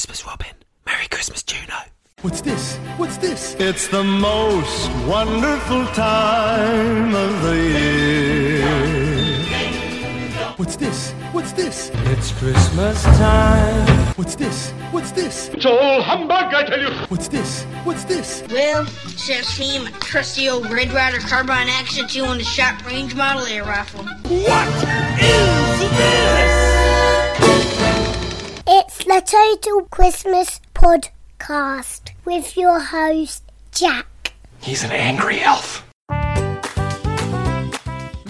Christmas, Robin. Merry Christmas, Juno. What's this? What's this? It's the most wonderful time of the year. What's this? What's this? It's Christmas time. What's this? What's this? It's all humbug, I tell you. What's this? What's this? Well, it's just him, a trusty old Red Ryder carbine action 200 shot range model air rifle. It's the Total Christmas Podcast with your host, Jack. He's an angry elf.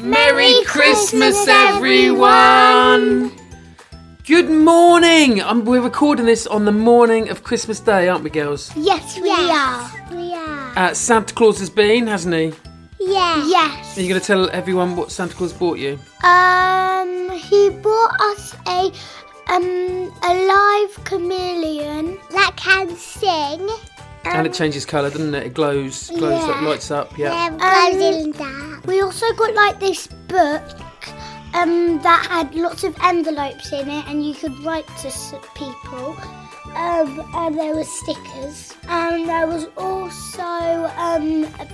Merry Christmas, everyone! Good morning! Um, we're recording this on the morning of Christmas Day, aren't we, girls? Yes, we are. We are. Uh, Santa Claus has been, hasn't he? Yeah. Yes. Are you going to tell everyone what Santa Claus bought you? Um, he bought us a um a live chameleon that can sing. and it changes colour, doesn't it? It glows, glows, yeah. lights up. Yeah. Um, we also got like this book um that had lots of envelopes in it, and you could write to people. Um, and there were stickers, and there was also um a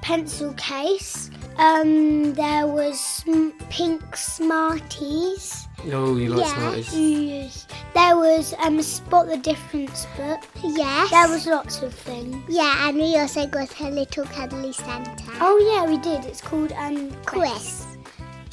pencil case. Um, there was pink Smarties. Oh, you like Smarties. Yes. There was um spot the difference book. Yes. There was lots of things. Yeah, and we also got a little cuddly Santa. Oh yeah, we did. It's called um Quiz.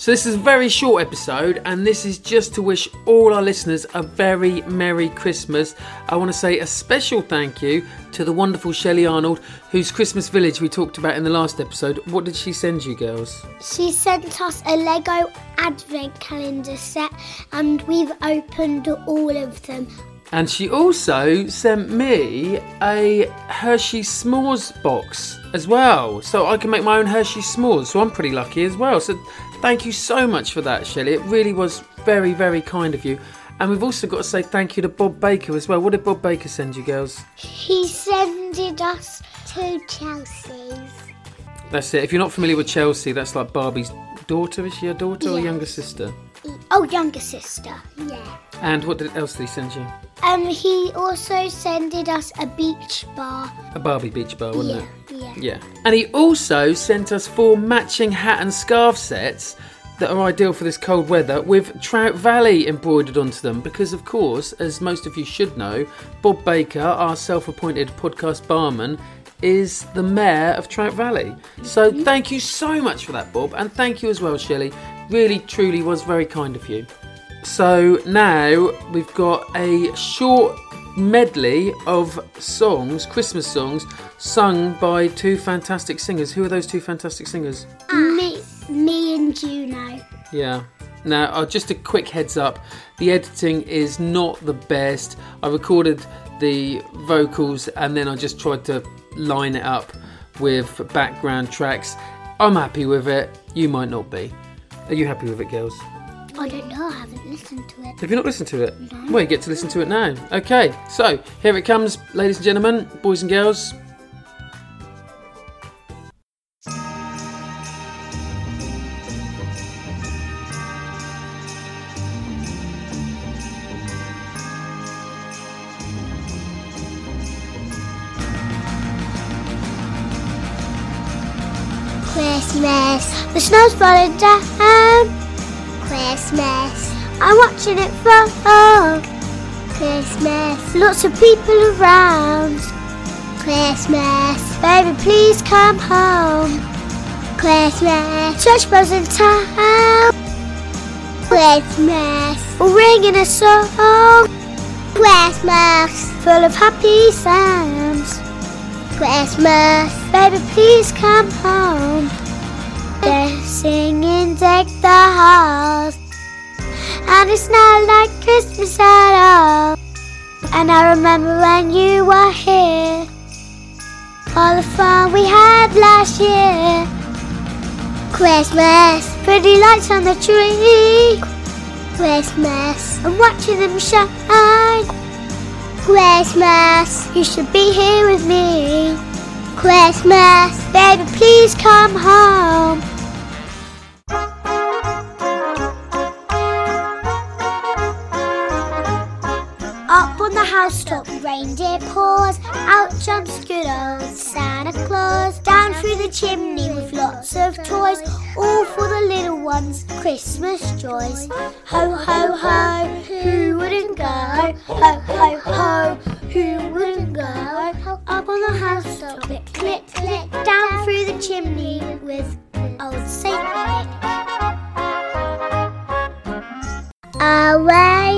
So this is a very short episode, and this is just to wish all our listeners a very Merry Christmas. I want to say a special thank you to the wonderful Shelley Arnold, whose Christmas village we talked about in the last episode. What did she send you, girls? She sent us a Lego advent calendar set, and we've opened all of them. And she also sent me a Hershey S'mores box as well, so I can make my own Hershey S'mores. So I'm pretty lucky as well. So thank you so much for that, Shelley. It really was very, very kind of you. And we've also got to say thank you to Bob Baker as well. What did Bob Baker send you, girls? He sended us Two Chelseas. That's it. If you're not familiar with Chelsea, that's like Barbie's daughter. Is she a daughter or Yes. younger sister? oh younger sister. Yeah. And what did, else did he send you? Um, he also sended us a beach bar. A Barbie beach bar, wasn't Yeah, it? Yeah. Yeah. And he also sent us four matching hat and scarf sets that are ideal for this cold weather with Trout Valley embroidered onto them because, of course, as most of you should know, Bob Baker, our self appointed podcast barman, is the mayor of Trout Valley. So thank you so much for that, Bob. And thank you as well, Shelley. Really, truly was very kind of you. So now we've got a short medley of songs, Christmas songs, sung by two fantastic singers. Who are those two fantastic singers? Me, me and Juno. Yeah. Now, uh, just a quick heads up the editing is not the best. I recorded the vocals and then I just tried to line it up with background tracks. I'm happy with it. You might not be. Are you happy with it, girls? I don't know. I haven't listened to it. Have you not listened to it? Well, you get to listen to it now. Okay, so here it comes, ladies and gentlemen, boys and girls. Christmas. The snow's falling down. Christmas. I'm watching it fall. Christmas. Lots of people around. Christmas. Baby, please come home. Christmas. Church bells in town. Christmas. Ringing a song Christmas. full of happy sounds. Christmas. Baby, please come home. They're singing Deck the Halls. And it's not like Christmas at all. And I remember when you were here. All the fun we had last year. Christmas. Pretty lights on the tree. Christmas. And watching them shine. Christmas. You should be here with me. Christmas. Baby, please come home. Reindeer paws. Out jumps good old Santa Claus. Down through the chimney with lots of toys. All for the little ones, Christmas joys. Ho, ho, ho, who wouldn't go? Ho, ho, ho, who wouldn't go? Up on the housetop, click, click, click. Down through the chimney with old Saint Nick. Away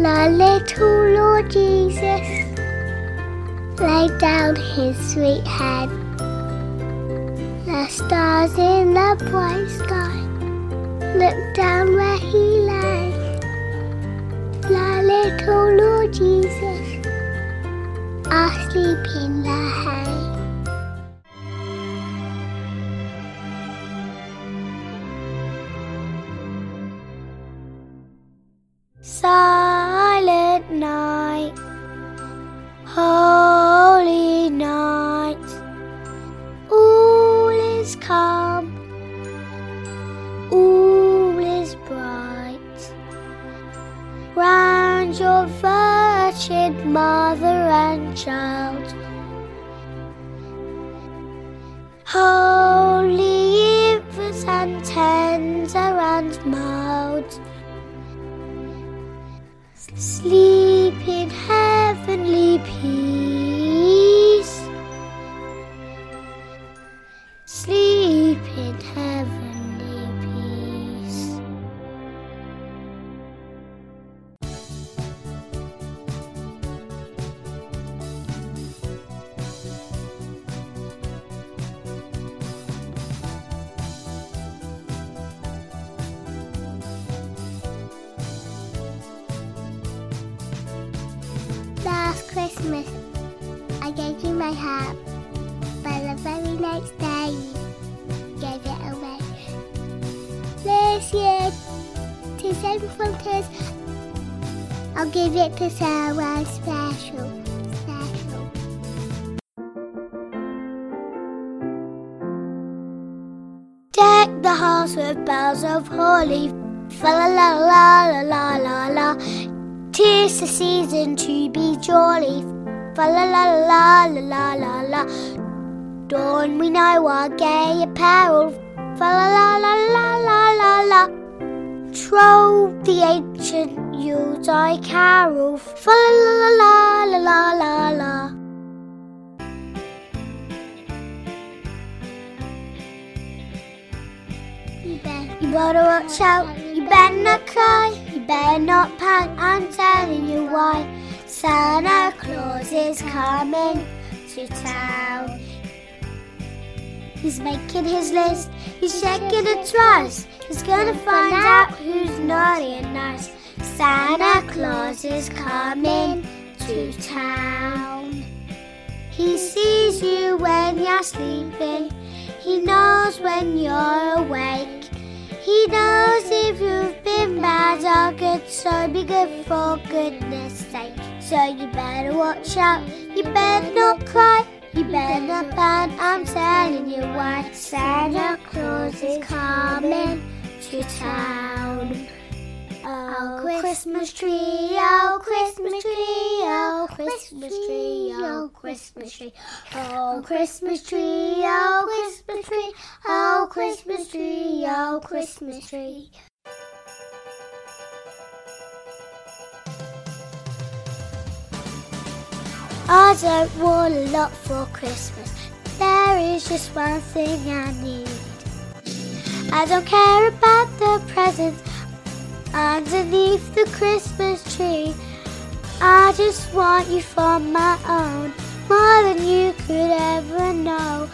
The little Lord Jesus laid down his sweet head. The stars in the bright sky looked down where he lay. The little Lord Jesus asleep in the hay. Your virgin mother and child, Christmas, I gave you my heart, but the very next day, you gave it away. This year, to send photos, I'll give it to someone special. Deck the halls with boughs of holly. Fa la la la la la la. Tis the season to be jolly. Fa la la la la la la la. Dawn we know our gay apparel. Fa la la la la la la la. Troll the ancient Yuletide carol. Fa la la la la la la la. You better watch out, better not cry, you better not panic, I'm telling you why. Santa Claus is coming to town. He's making his list, he's checking it twice. He's gonna find out who's naughty and nice. Santa Claus is coming to town. He sees you when you're sleeping. He knows when you're awake. He knows if you've been bad or good, so be good for goodness sake. So you better watch out, you better not cry, you better not ban, I'm telling you why. Santa Claus is coming to town. Oh, Christmas tree, oh, Christmas tree, oh, Christmas tree, oh, Christmas tree. Oh, Christmas tree, oh, Christmas tree, oh, Christmas tree, oh, Christmas tree. I don't want a lot for Christmas. There is just one thing I need. I don't care about the presents underneath the Christmas tree. I just want you for my own, more than you could ever know.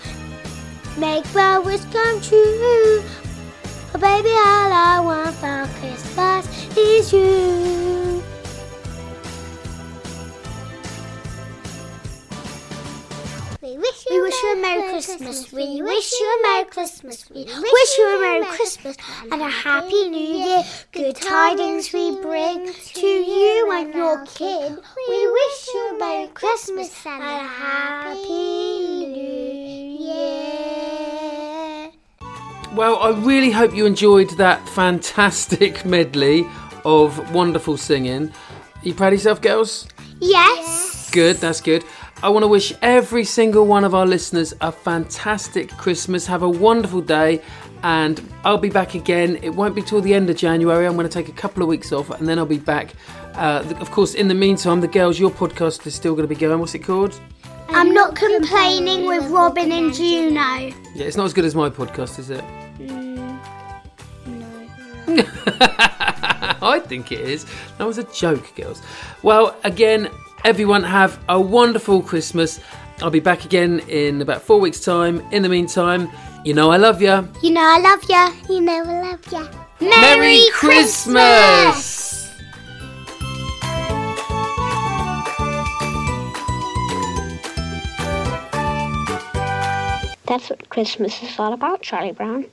Make my wish come true. Oh, baby, all I want for Christmas is you. We wish you a Merry Christmas. We wish you a Merry Christmas. We wish you a Merry Christmas and a Happy New Year. Good tidings we bring to you and your kin. We wish you a Merry Christmas and a Happy New Year. Well, I really hope you enjoyed that fantastic medley of wonderful singing. Are you proud of yourself, girls? Yes. Good, that's good. I want to wish every single one of our listeners a fantastic Christmas. Have a wonderful day, and I'll be back again. It won't be till the end of January. I'm going to take a couple of weeks off, and then I'll be back. Uh, of course, in the meantime, the girls, your podcast is still going to be going. What's it called? I'm not complaining with Robin and Juno. Yeah, it's not as good as my podcast, is it? I think it is. That was a joke, girls. Well, again, everyone have a wonderful Christmas. I'll be back again in about four weeks' time. In the meantime, you know I love you. You know I love ya. You know I love ya. Merry, Christmas! That's what Christmas is all about, Charlie Brown.